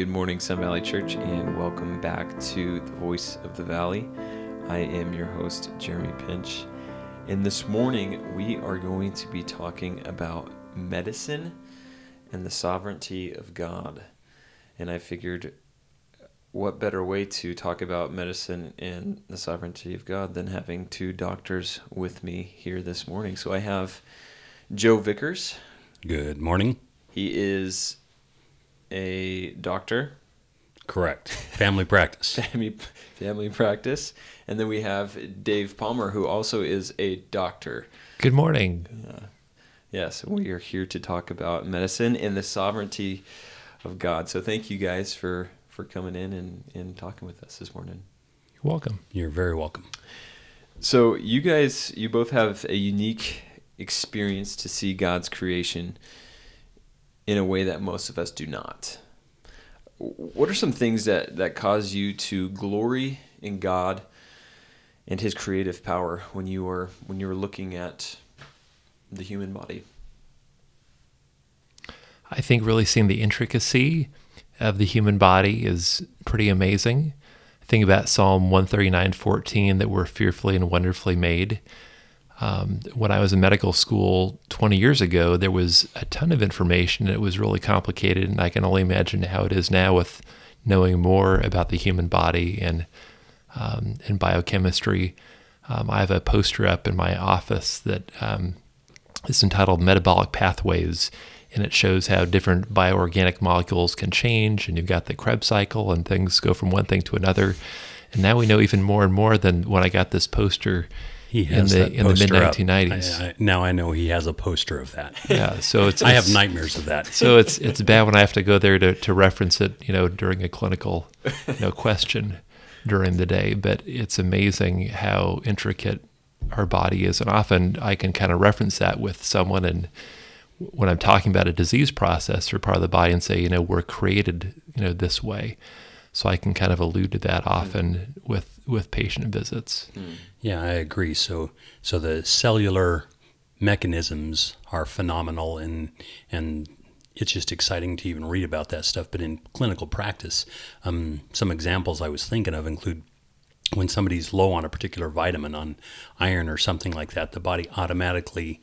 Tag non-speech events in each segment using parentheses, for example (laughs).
Good morning, Sun Valley Church, and welcome back to the Voice of the Valley. I am your host, Jeremy Pinch. And this morning, we are going to be talking about medicine and the sovereignty of God. And I figured, what better way to talk about medicine and the sovereignty of God than having two doctors with me here this morning? So I have Joe Vickers. Good morning. He is a doctor, Correct. Family practice. (laughs) family family practice, and then we have Dave Palmer, who also is a doctor. Good morning. Yes, we are here to talk about medicine and the sovereignty of God. So thank you guys for for coming in and, and talking with us this morning. You're welcome. You're very welcome. So you guys, you both have a unique experience to see God's creation in a way that most of us do not. What are some things that, that cause you to glory in God and His creative power when you are when you're looking at the human body? I think really seeing the intricacy of the human body is pretty amazing. Think about Psalm 139:14 that we're fearfully and wonderfully made. Um, when I was in medical school 20 years ago, there was a ton of information. It was really complicated, and I can only imagine how it is now with knowing more about the human body and um, and biochemistry. Um, I have a poster up in my office that um, is entitled Metabolic Pathways, and it shows how different bioorganic molecules can change. And you've got the Krebs cycle, and things go from one thing to another. And now we know even more and more than when I got this poster He in has the in the mid poster 1990s. I- I- now I know he has a poster of that. Yeah, so (laughs) it's I have nightmares of that. So it's it's bad when I have to go there to, to reference it, you know, during a clinical, you know, question during the day. But it's amazing how intricate our body is, and often I can kind of reference that with someone, and when I'm talking about a disease process or part of the body, and say, you know, we're created, you know, this way. So I can kind of allude to that often with with patient visits. Yeah, I agree. So so the cellular mechanisms are phenomenal and and it's just exciting to even read about that stuff. But in clinical practice, um, some examples I was thinking of include when somebody's low on a particular vitamin, on iron or something like that, the body automatically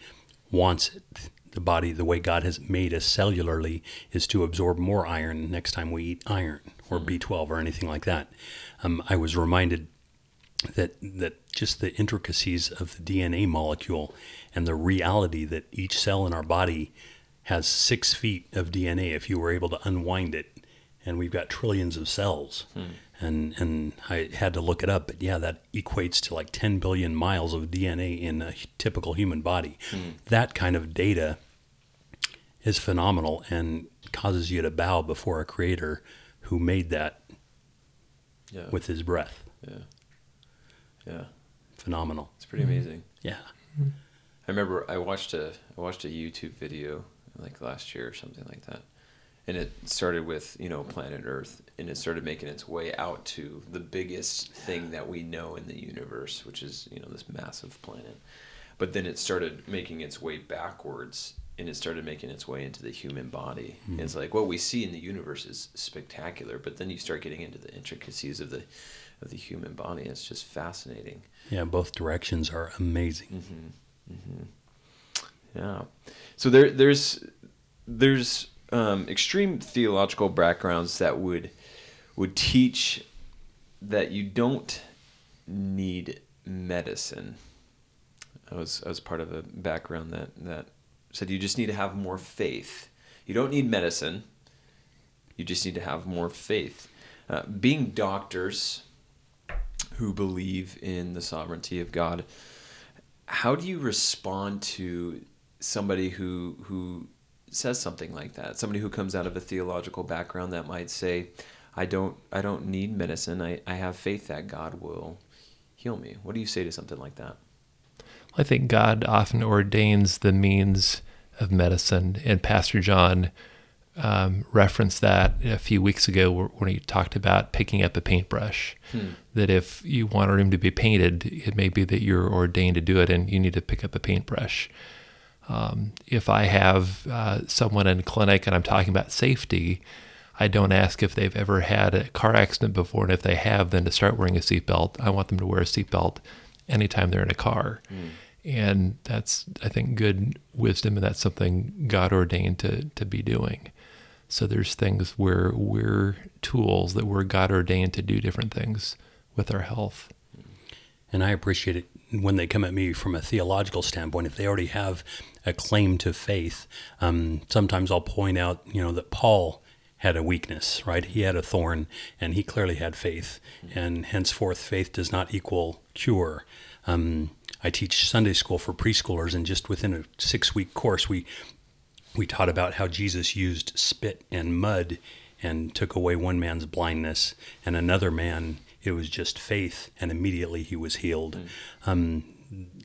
wants it. The body, the way God has made us cellularly, is to absorb more iron next time we eat iron or B12 or anything like that. Um, I was reminded that that just the intricacies of the DNA molecule and the reality that each cell in our body has six feet of DNA if you were able to unwind it, and we've got trillions of cells. And and I had to look it up, but yeah, that equates to like 10 billion miles of DNA in a typical human body. That kind of data is phenomenal and causes you to bow before a creator who made that Yeah, with his breath. yeah, yeah. Phenomenal. It's pretty amazing. Mm-hmm. Yeah. I remember I watched a I watched a YouTube video like last year or something like that, and it started with you know planet Earth, and it started making its way out to the biggest thing that we know in the universe, which is you know this massive planet. But then it started making its way backwards, and it started making its way into the human body. And it's like what we see in the universe is spectacular, but then you start getting into the intricacies of the of the human body. It's just fascinating. Yeah, both directions are amazing. Mm-hmm. Yeah. So there, there's, there's um, extreme theological backgrounds that would, would teach that you don't need medicine. I was, I was part of a background that, that said you just need to have more faith. You don't need medicine. You just need to have more faith. Uh, being doctors who believe in the sovereignty of God, how do you respond to somebody who who says something like that? Somebody who comes out of a theological background that might say, "I don't I don't need medicine. I, I have faith that God will heal me." What do you say to something like that? I think God often ordains the means of medicine, and Pastor John um, referenced that a few weeks ago when he talked about picking up a paintbrush. That if you want a room to be painted, it may be that you're ordained to do it, and you need to pick up a paintbrush. Um, if I have uh, someone in clinic and I'm talking about safety, I don't ask if they've ever had a car accident before, and if they have, then to start wearing a seatbelt. I want them to wear a seatbelt anytime they're in a car. Mm. And that's, I think, good wisdom, and that's something God ordained to, to be doing. So there's things where we're tools that we're God ordained to do different things with our health. And I appreciate it when they come at me from a theological standpoint. If they already have a claim to faith, um, sometimes I'll point out, you know, that Paul had a weakness, right? He had a thorn, and he clearly had faith, and henceforth, faith does not equal cure. Um, I teach Sunday school for preschoolers, and just within a six-week course, we we taught about how Jesus used spit and mud and took away one man's blindness, and another man it was just faith, and immediately he was healed, mm. um,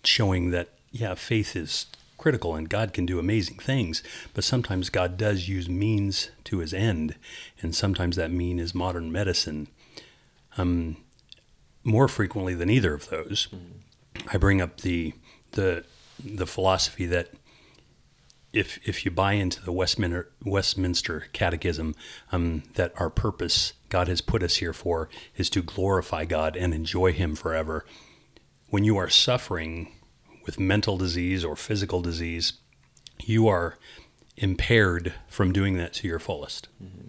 showing that yeah, faith is critical and God can do amazing things, but sometimes God does use means to his end, and sometimes that mean is modern medicine. Um, more frequently than either of those, mm-hmm. I bring up the the the philosophy that if if you buy into the Westminster Westminster Catechism, um, that our purpose God has put us here for is to glorify God and enjoy Him forever. When you are suffering with mental disease or physical disease, you are impaired from doing that to your fullest. Mm-hmm.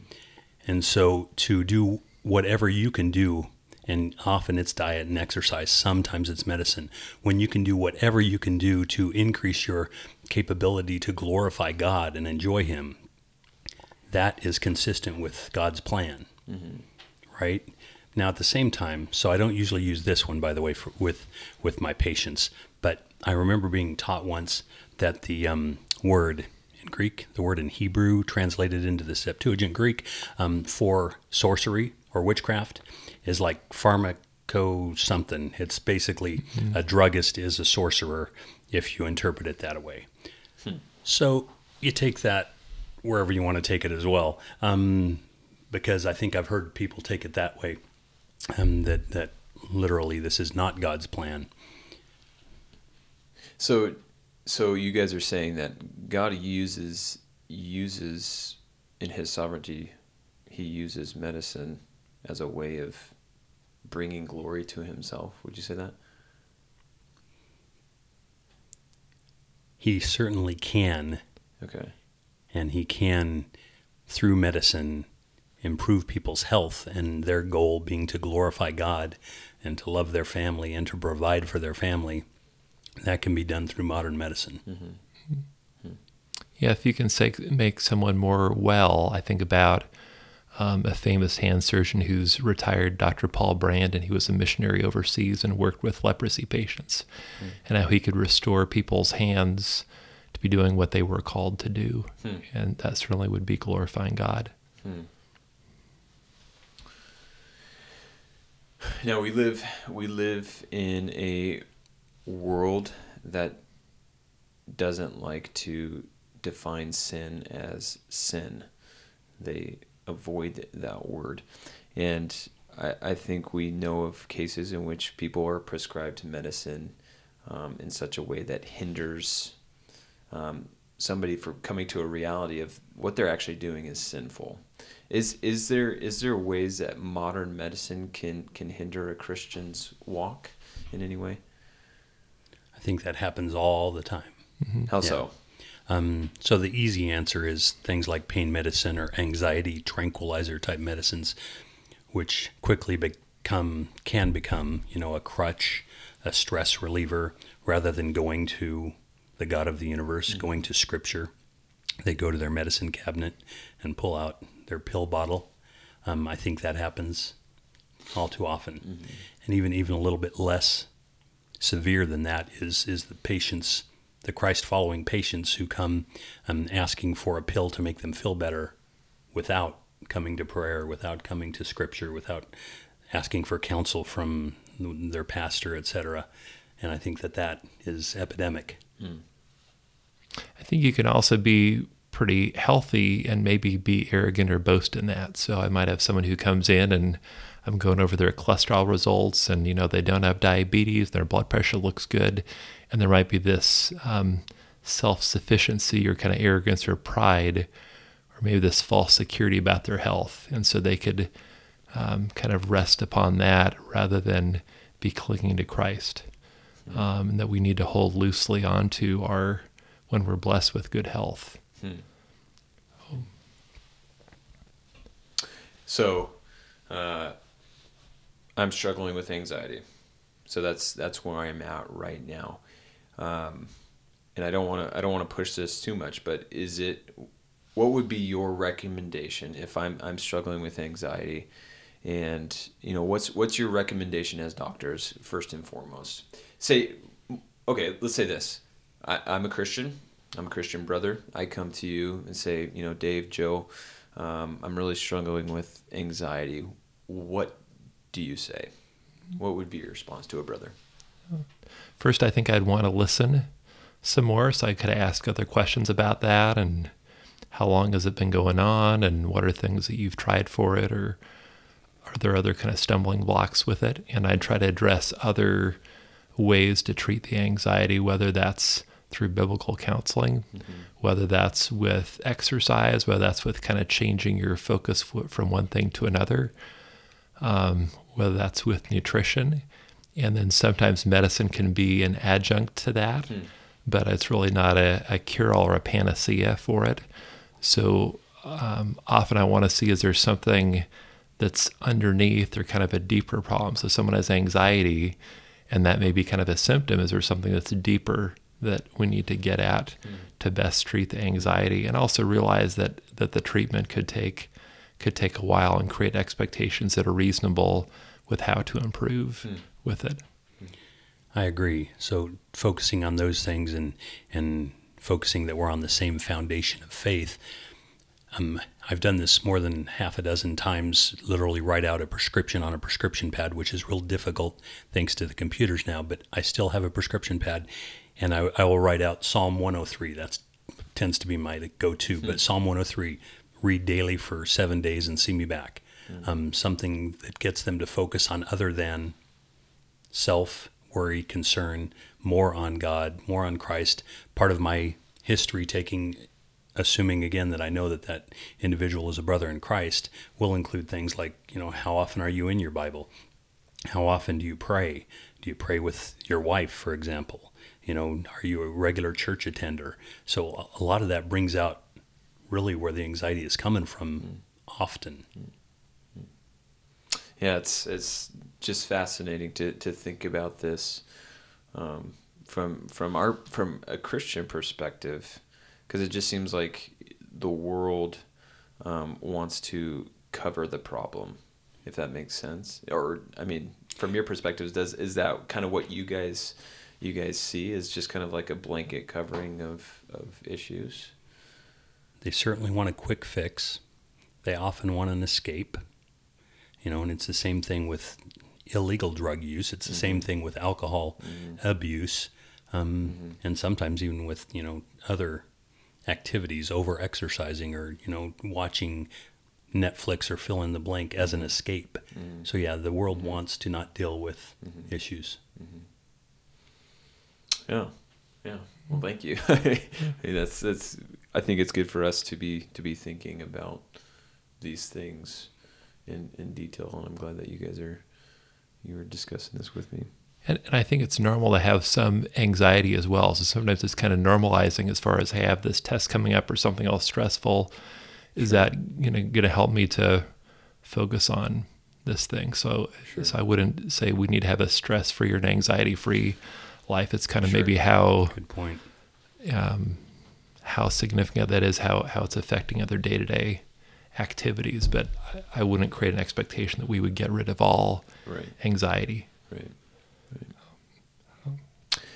And so to do whatever you can do, and often it's diet and exercise, sometimes it's medicine, when you can do whatever you can do to increase your capability to glorify God and enjoy Him, that is consistent with God's plan. Mm-hmm. Right? Now, at the same time, so I don't usually use this one, by the way, for, with with my patients, but I remember being taught once that the um, word in Greek, the word in Hebrew translated into the Septuagint Greek um, for sorcery or witchcraft is like pharmaco something. It's basically mm-hmm. a druggist is a sorcerer if you interpret it that way. Hmm. So you take that wherever you want to take it as well, um, because I think I've heard people take it that way. Um, that that literally this is not God's plan. So, so you guys are saying that God uses uses in His sovereignty, He uses medicine as a way of bringing glory to Himself. Would you say that? He certainly can. Okay. And he can, through medicine, improve people's health, and their goal being to glorify God and to love their family and to provide for their family that can be done through modern medicine. Mm-hmm. Yeah, if you can say, make someone more well, I think about um, a famous hand surgeon who's retired, Dr. Paul Brand, and he was a missionary overseas and worked with leprosy patients, mm. and how he could restore people's hands to be doing what they were called to do, mm. and that certainly would be glorifying God. Mm. Now we live we live in a world that doesn't like to define sin as sin. They avoid that word. And I, I think we know of cases in which people are prescribed medicine um, in such a way that hinders um, somebody from coming to a reality of what they're actually doing is sinful. Is is there is there ways that modern medicine can can hinder a Christian's walk in any way? I think that happens all the time. Mm-hmm. How yeah. so? Um, so the easy answer is things like pain medicine or anxiety tranquilizer type medicines, which quickly become can become you know a crutch, a stress reliever, rather than going to the God of the universe, mm-hmm. going to Scripture. They go to their medicine cabinet and pull out their pill bottle. Um, I think that happens all too often, mm-hmm. and even even a little bit less severe than that is is the patients, the Christ following patients who come um, asking for a pill to make them feel better, without coming to prayer, without coming to Scripture, without asking for counsel from their pastor, etc. And I think that that is epidemic. Mm. I think you can also be pretty healthy and maybe be arrogant or boast in that. So I might have someone who comes in and I'm going over their cholesterol results, and you know they don't have diabetes, their blood pressure looks good, and there might be this um, self-sufficiency or kind of arrogance or pride, or maybe this false security about their health. And so they could um, kind of rest upon that rather than be clinging to Christ. Um, and that we need to hold loosely onto our when we're blessed with good health. So, uh, I'm struggling with anxiety. So that's that's where I'm at right now. Um, and I don't want to I don't want to push this too much, but is it what would be your recommendation if I'm I'm struggling with anxiety? And you know, what's what's your recommendation as doctors first and foremost? Say okay, let's say this. I, I'm a Christian. I'm a Christian brother. I come to you and say, you know, Dave, Joe, um, I'm really struggling with anxiety. What do you say? What would be your response to a brother? First, I think I'd want to listen some more so I could ask other questions about that and how long has it been going on and what are things that you've tried for it or are there other kind of stumbling blocks with it? And I'd try to address other ways to treat the anxiety, whether that's through biblical counseling, mm-hmm. whether that's with exercise, whether that's with kind of changing your focus from one thing to another, um, whether that's with nutrition. And then sometimes medicine can be an adjunct to that, mm. but it's really not a, a cure all or a panacea for it. So um, often I want to see is there something that's underneath or kind of a deeper problem. So someone has anxiety, and that may be kind of a symptom. Is there something that's deeper that we need to get at mm. to best treat the anxiety, and also realize that that the treatment could take could take a while and create expectations that are reasonable with how to improve mm. with it. I agree. So focusing on those things and and focusing that we're on the same foundation of faith. Um, I've done this more than half a dozen times, literally write out a prescription on a prescription pad, which is real difficult thanks to the computers now, but I still have a prescription pad and I, I will write out Psalm 103. That tends to be my go to, but Psalm 103, read daily for seven days and see me back. Mm-hmm. Um, something that gets them to focus on other than self, worry, concern, more on God, more on Christ. Part of my history taking assuming again that I know that that individual is a brother in Christ will include things like, you know, how often are you in your Bible? How often do you pray? Do you pray with your wife, for example? You know, are you a regular church attender? So a lot of that brings out really where the anxiety is coming from mm. often. Yeah, it's it's just fascinating to, to think about this um, from from our from a Christian perspective, because it just seems like the world um, wants to cover the problem, if that makes sense. Or I mean, from your perspective, does is that kind of what you guys you guys see is just kind of like a blanket covering of, of issues? They certainly want a quick fix. They often want an escape. You know, and it's the same thing with illegal drug use. It's the mm-hmm. same thing with alcohol mm-hmm. abuse, um, mm-hmm. and sometimes even with you know other activities, over exercising or you know watching Netflix or fill in the blank as an escape. Mm-hmm. So yeah, the world mm-hmm. wants to not deal with mm-hmm. issues. Yeah, yeah. Well, thank you. (laughs) that's that's. I think it's good for us to be to be thinking about these things in in detail, and I'm glad that you guys are you were discussing this with me. And, and I think it's normal to have some anxiety as well. So sometimes it's kind of normalizing as far as hey, I have this test coming up or something else stressful. Is sure. that you know going to help me to focus on this thing? So, sure. so I wouldn't say we need to have a stress free or an anxiety free life. It's kind of sure. maybe how good point. Um, how significant that is, how how it's affecting other day to day activities. But I, I, wouldn't create an expectation that we would get rid of all right. anxiety. Right. right.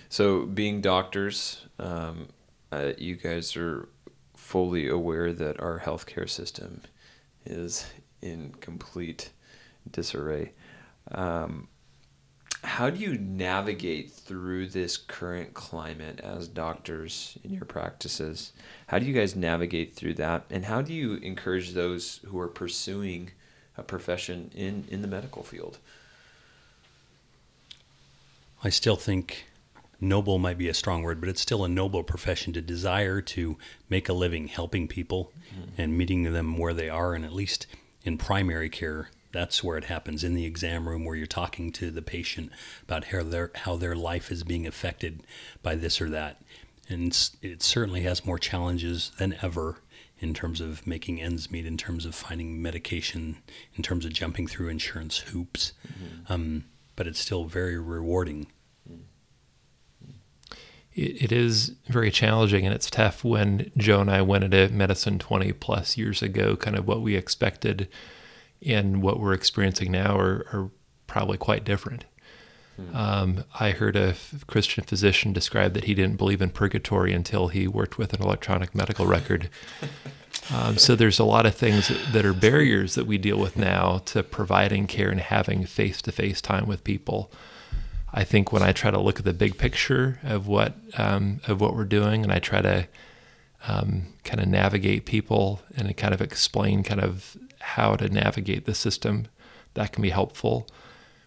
So, being doctors, um, uh, you guys are fully aware that our healthcare system is in complete disarray. Um, how do you navigate through this current climate as doctors in your practices? How do you guys navigate through that? And how do you encourage those who are pursuing a profession in, in the medical field? I still think noble might be a strong word, but it's still a noble profession to desire to make a living helping people mm-hmm. and meeting them where they are, and at least in primary care, that's where it happens in the exam room where you're talking to the patient about how their how their life is being affected by this or that, and it certainly has more challenges than ever in terms of making ends meet, in terms of finding medication, in terms of jumping through insurance hoops, um, but it's still very rewarding. it, it is very challenging and it's tough when Joe and I went into medicine 20 plus years ago, kind of what we expected and what we're experiencing now are, are probably quite different. Um, I heard a f- Christian physician describe that he didn't believe in purgatory until he worked with an electronic medical record. (laughs) Um, so there's a lot of things that are barriers that we deal with now to providing care and having face-to-face time with people. I think when I try to look at the big picture of what um, of what we're doing, and I try to um, kind of navigate people and kind of explain kind of how to navigate the system, that can be helpful.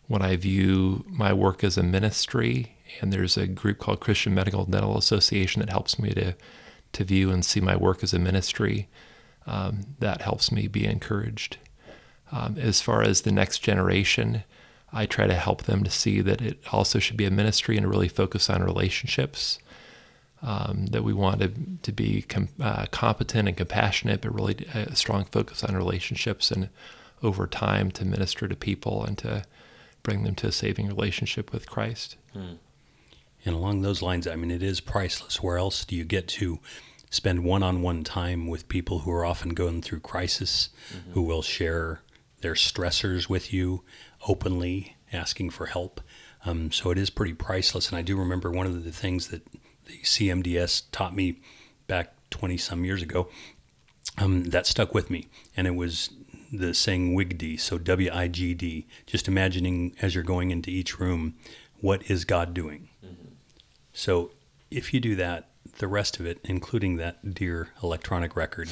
When I view my work as a ministry, and there's a group called Christian Medical Dental Association that helps me to to view and see my work as a ministry, um, that helps me be encouraged. Um, as far as the next generation, I try to help them to see that it also should be a ministry and really focus on relationships. Um, that we want to, to be com- uh, competent and compassionate, but really a strong focus on relationships and over time to minister to people and to bring them to a saving relationship with Christ. And along those lines, I mean, it is priceless. Where else do you get to spend one on one time with people who are often going through crisis, who will share their stressors with you openly, asking for help? Um, so it is pretty priceless. And I do remember one of the things that the CMDS taught me back 20 some years ago um, that stuck with me. And it was the saying WIGD, so W I G D, just imagining as you're going into each room, what is God doing? So if you do that, the rest of it, including that dear electronic record,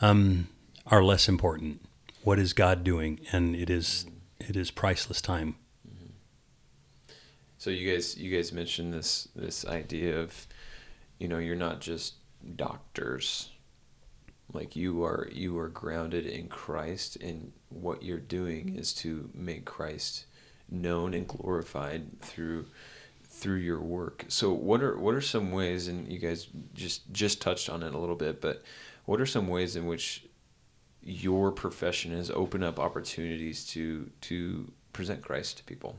um, are less important. What is God doing? And it is it is priceless time. So you guys, you guys mentioned this this idea of, you know, you're not just doctors. Like you are, you are grounded in Christ, and what you're doing is to make Christ known and glorified through through your work. So what are what are some ways, and you guys just just touched on it a little bit, but what are some ways in which your profession has opened up opportunities to to present Christ to people?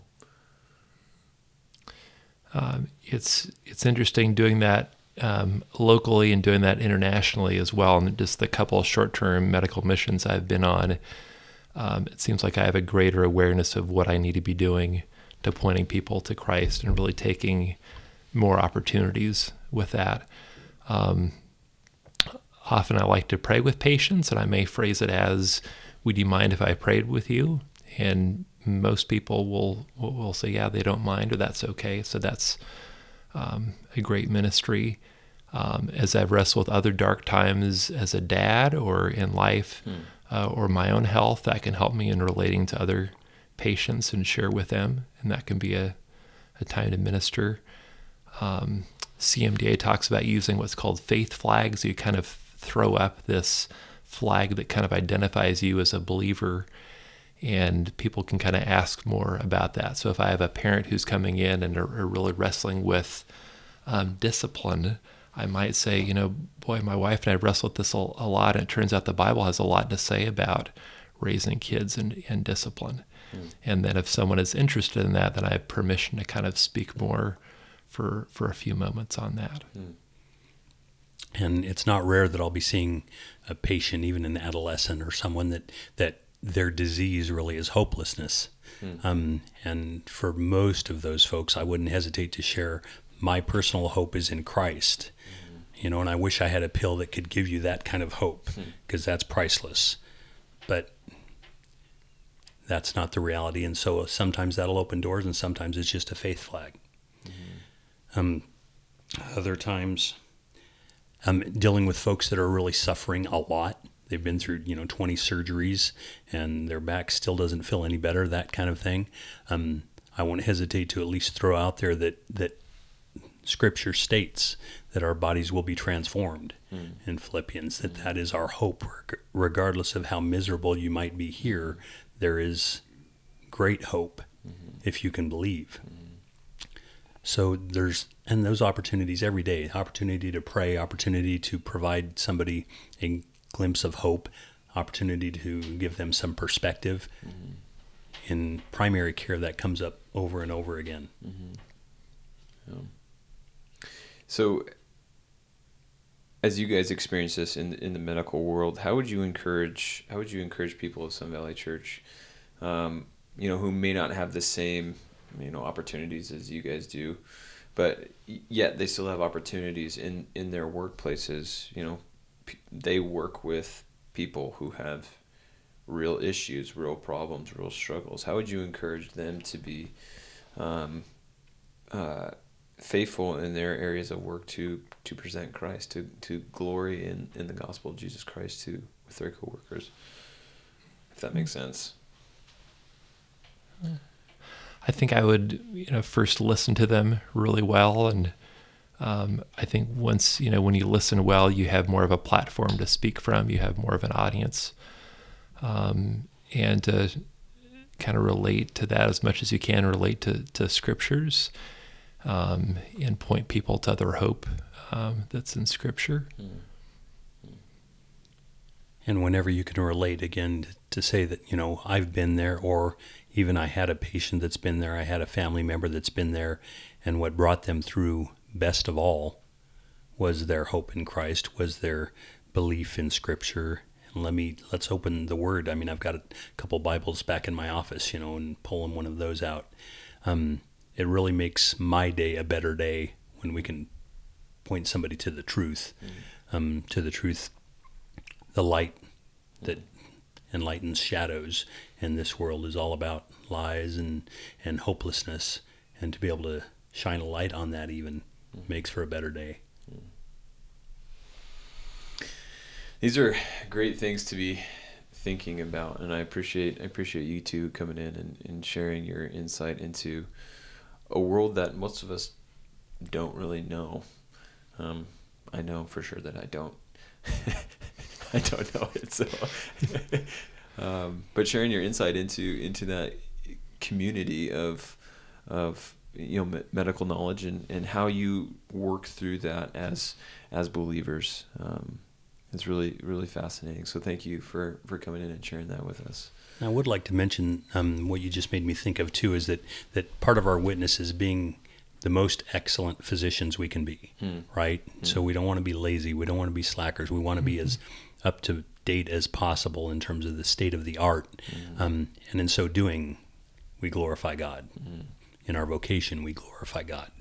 Um, it's it's interesting doing that um, locally and doing that internationally as well. And just the couple of short-term medical missions I've been on, um, it seems like I have a greater awareness of what I need to be doing to pointing people to Christ and really taking more opportunities with that. Um, often I like to pray with patients, and I may phrase it as, "Would you mind if I prayed with you?" And most people will will say, "Yeah, they don't mind," or "That's okay." So that's um, a great ministry. Um, as I've wrestled with other dark times as a dad or in life uh, or my own health, that can help me in relating to other patients and share with them, and that can be a, a time to minister. Um, CMDA talks about using what's called faith flags. You kind of throw up this flag that kind of identifies you as a believer, and people can kind of ask more about that. So if I have a parent who's coming in and are, are really wrestling with um, discipline, I might say, you know, boy, my wife and I wrestled with this a, a lot, and it turns out the Bible has a lot to say about raising kids and, and discipline. And then if someone is interested in that, then I have permission to kind of speak more for for a few moments on that. And it's not rare that I'll be seeing a patient, even an adolescent or someone that, that their disease really is hopelessness. Um, and for most of those folks, I wouldn't hesitate to share my personal hope is in Christ. You know, and I wish I had a pill that could give you that kind of hope because that's priceless. But that's not the reality. And so sometimes that'll open doors and sometimes it's just a faith flag. Um, other times, um, dealing with folks that are really suffering a lot. They've been through, you know, 20 surgeries and their back still doesn't feel any better, that kind of thing. Um, I won't hesitate to at least throw out there that, that Scripture states that our bodies will be transformed hmm. in Philippians, that hmm. that is our hope, regardless of how miserable you might be here. There is great hope hmm. if you can believe. So there's and those opportunities every day, opportunity to pray, opportunity to provide somebody a glimpse of hope, opportunity to give them some perspective. In primary care, that comes up over and over again. So, as you guys experience this in in the medical world, how would you encourage how would you encourage people of Sun Valley Church, um, you know, who may not have the same you know opportunities as you guys do, but yet they still have opportunities in in their workplaces. You know, they work with people who have real issues, real problems, real struggles. How would you encourage them to be um, uh, faithful in their areas of work to to present Christ, to to glory in in the gospel of Jesus Christ to with their coworkers? If that makes sense. I think I would, you know, first listen to them really well, and um, I think once you know when you listen well, you have more of a platform to speak from. You have more of an audience, um, and kind of relate to that as much as you can. Relate to to scriptures, um, and point people to other hope um, that's in Scripture. And whenever you can relate again to say that, you know, I've been there, or even I had a patient that's been there, I had a family member that's been there, and what brought them through best of all was their hope in Christ, was their belief in Scripture. And let me let's open the Word. I mean, I've got a couple Bibles back in my office, you know, and pulling one of those out. Um, it really makes my day a better day when we can point somebody to the truth, um, to the truth the light that enlightens shadows and this world is all about lies and, and hopelessness and to be able to shine a light on that even makes for a better day These are great things to be thinking about, and I appreciate I appreciate you two coming in and, and sharing your insight into a world that most of us don't really know. Um, I know for sure that I don't. (laughs) I don't know it. So, (laughs) um, but sharing your insight into into that community of of you know medical knowledge and, and how you work through that as as believers um, is really really fascinating. So thank you for for coming in and sharing that with us. I would like to mention um, what you just made me think of too is that, that part of our witness is being the most excellent physicians we can be, right? So we don't want to be lazy. We don't want to be slackers. We want to be as up to date as possible in terms of the state of the art. Um, and in so doing, we glorify God. In our vocation, we glorify God.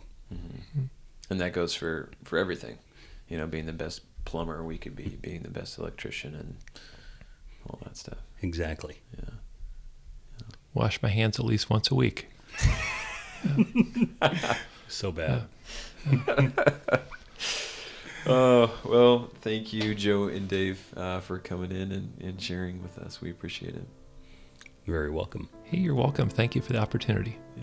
And that goes for for everything. You know, being the best plumber we could be, being the best electrician, and all that stuff. Exactly. Yeah. Wash my hands at least once a week. (laughs) So bad. (laughs) Oh well, thank you, Joe and Dave, uh, for coming in and, and sharing with us. We appreciate it. You're very welcome. Hey, you're welcome. Thank you for the opportunity. Yeah.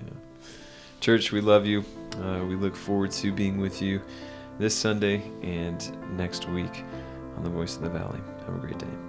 Church, we love you. Uh, we look forward to being with you this Sunday and next week on the Voice of the Valley. Have a great day.